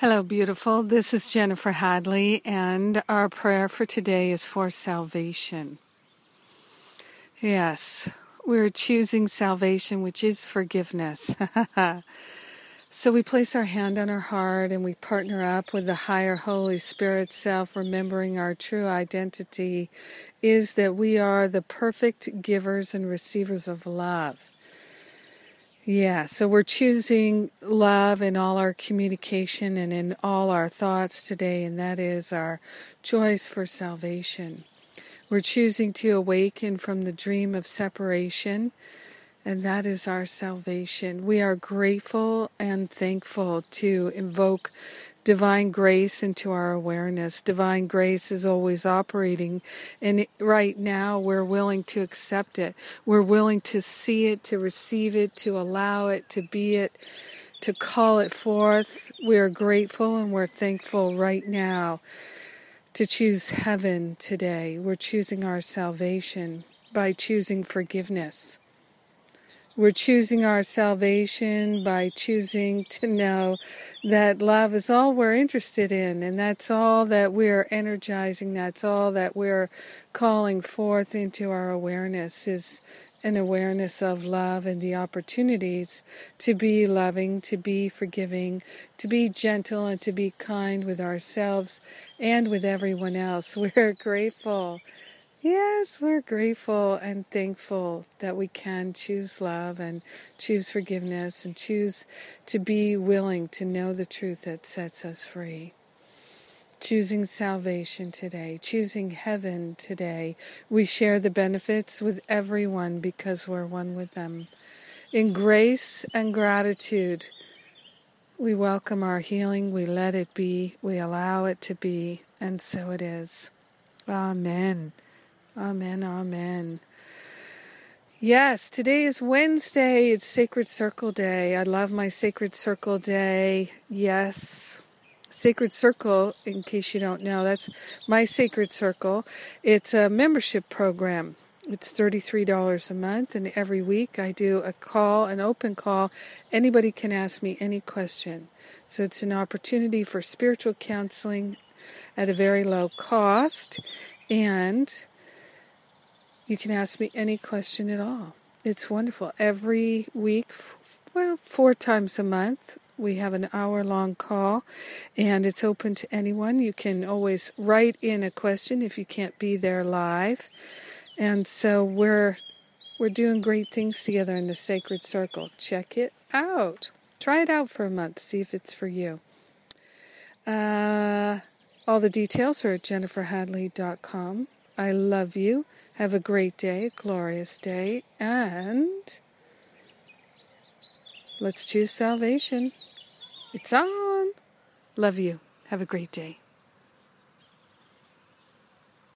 Hello, beautiful. This is Jennifer Hadley, and our prayer for today is for salvation. Yes, we're choosing salvation, which is forgiveness. so we place our hand on our heart and we partner up with the higher Holy Spirit self, remembering our true identity is that we are the perfect givers and receivers of love. Yeah, so we're choosing love in all our communication and in all our thoughts today, and that is our choice for salvation. We're choosing to awaken from the dream of separation, and that is our salvation. We are grateful and thankful to invoke divine grace into our awareness. Divine grace is always operating, and right now we're willing to accept it. We're willing to see it, to receive it, to allow it, to be it, to call it forth. We are grateful and we're thankful right now to choose heaven today. We're choosing our salvation by choosing forgiveness. We're choosing our salvation by choosing to know that love is all we're interested in, and that's all that we're energizing, that's all that we're calling forth into our awareness is an awareness of love and the opportunities to be loving, to be forgiving, to be gentle, and to be kind with ourselves and with everyone else. We're grateful Yes, we're grateful and thankful that we can choose love and choose forgiveness and choose to be willing to know the truth that sets us free. Choosing salvation today, choosing heaven today. We share the benefits with everyone because we're one with them. In grace and gratitude, we welcome our healing, we let it be, we allow it to be, and so it is. Amen. Amen. Amen. Yes, today is Wednesday. It's Sacred Circle Day. I love my Sacred Circle Day. Yes. Sacred Circle, in case you don't know, that's my Sacred Circle. It's a membership program. It's $33 a month, and every week I do a call, an open call. Anybody can ask me any question. So it's an opportunity for spiritual counseling at a very low cost. And you can ask me any question at all. It's wonderful. Every week, well, four times a month, we have an hour long call and it's open to anyone. You can always write in a question if you can't be there live. And so we're we're doing great things together in the sacred circle. Check it out. Try it out for a month. See if it's for you. Uh, all the details are at jenniferhadley.com. I love you. Have a great day, a glorious day, and let's choose salvation. It's on. Love you. Have a great day.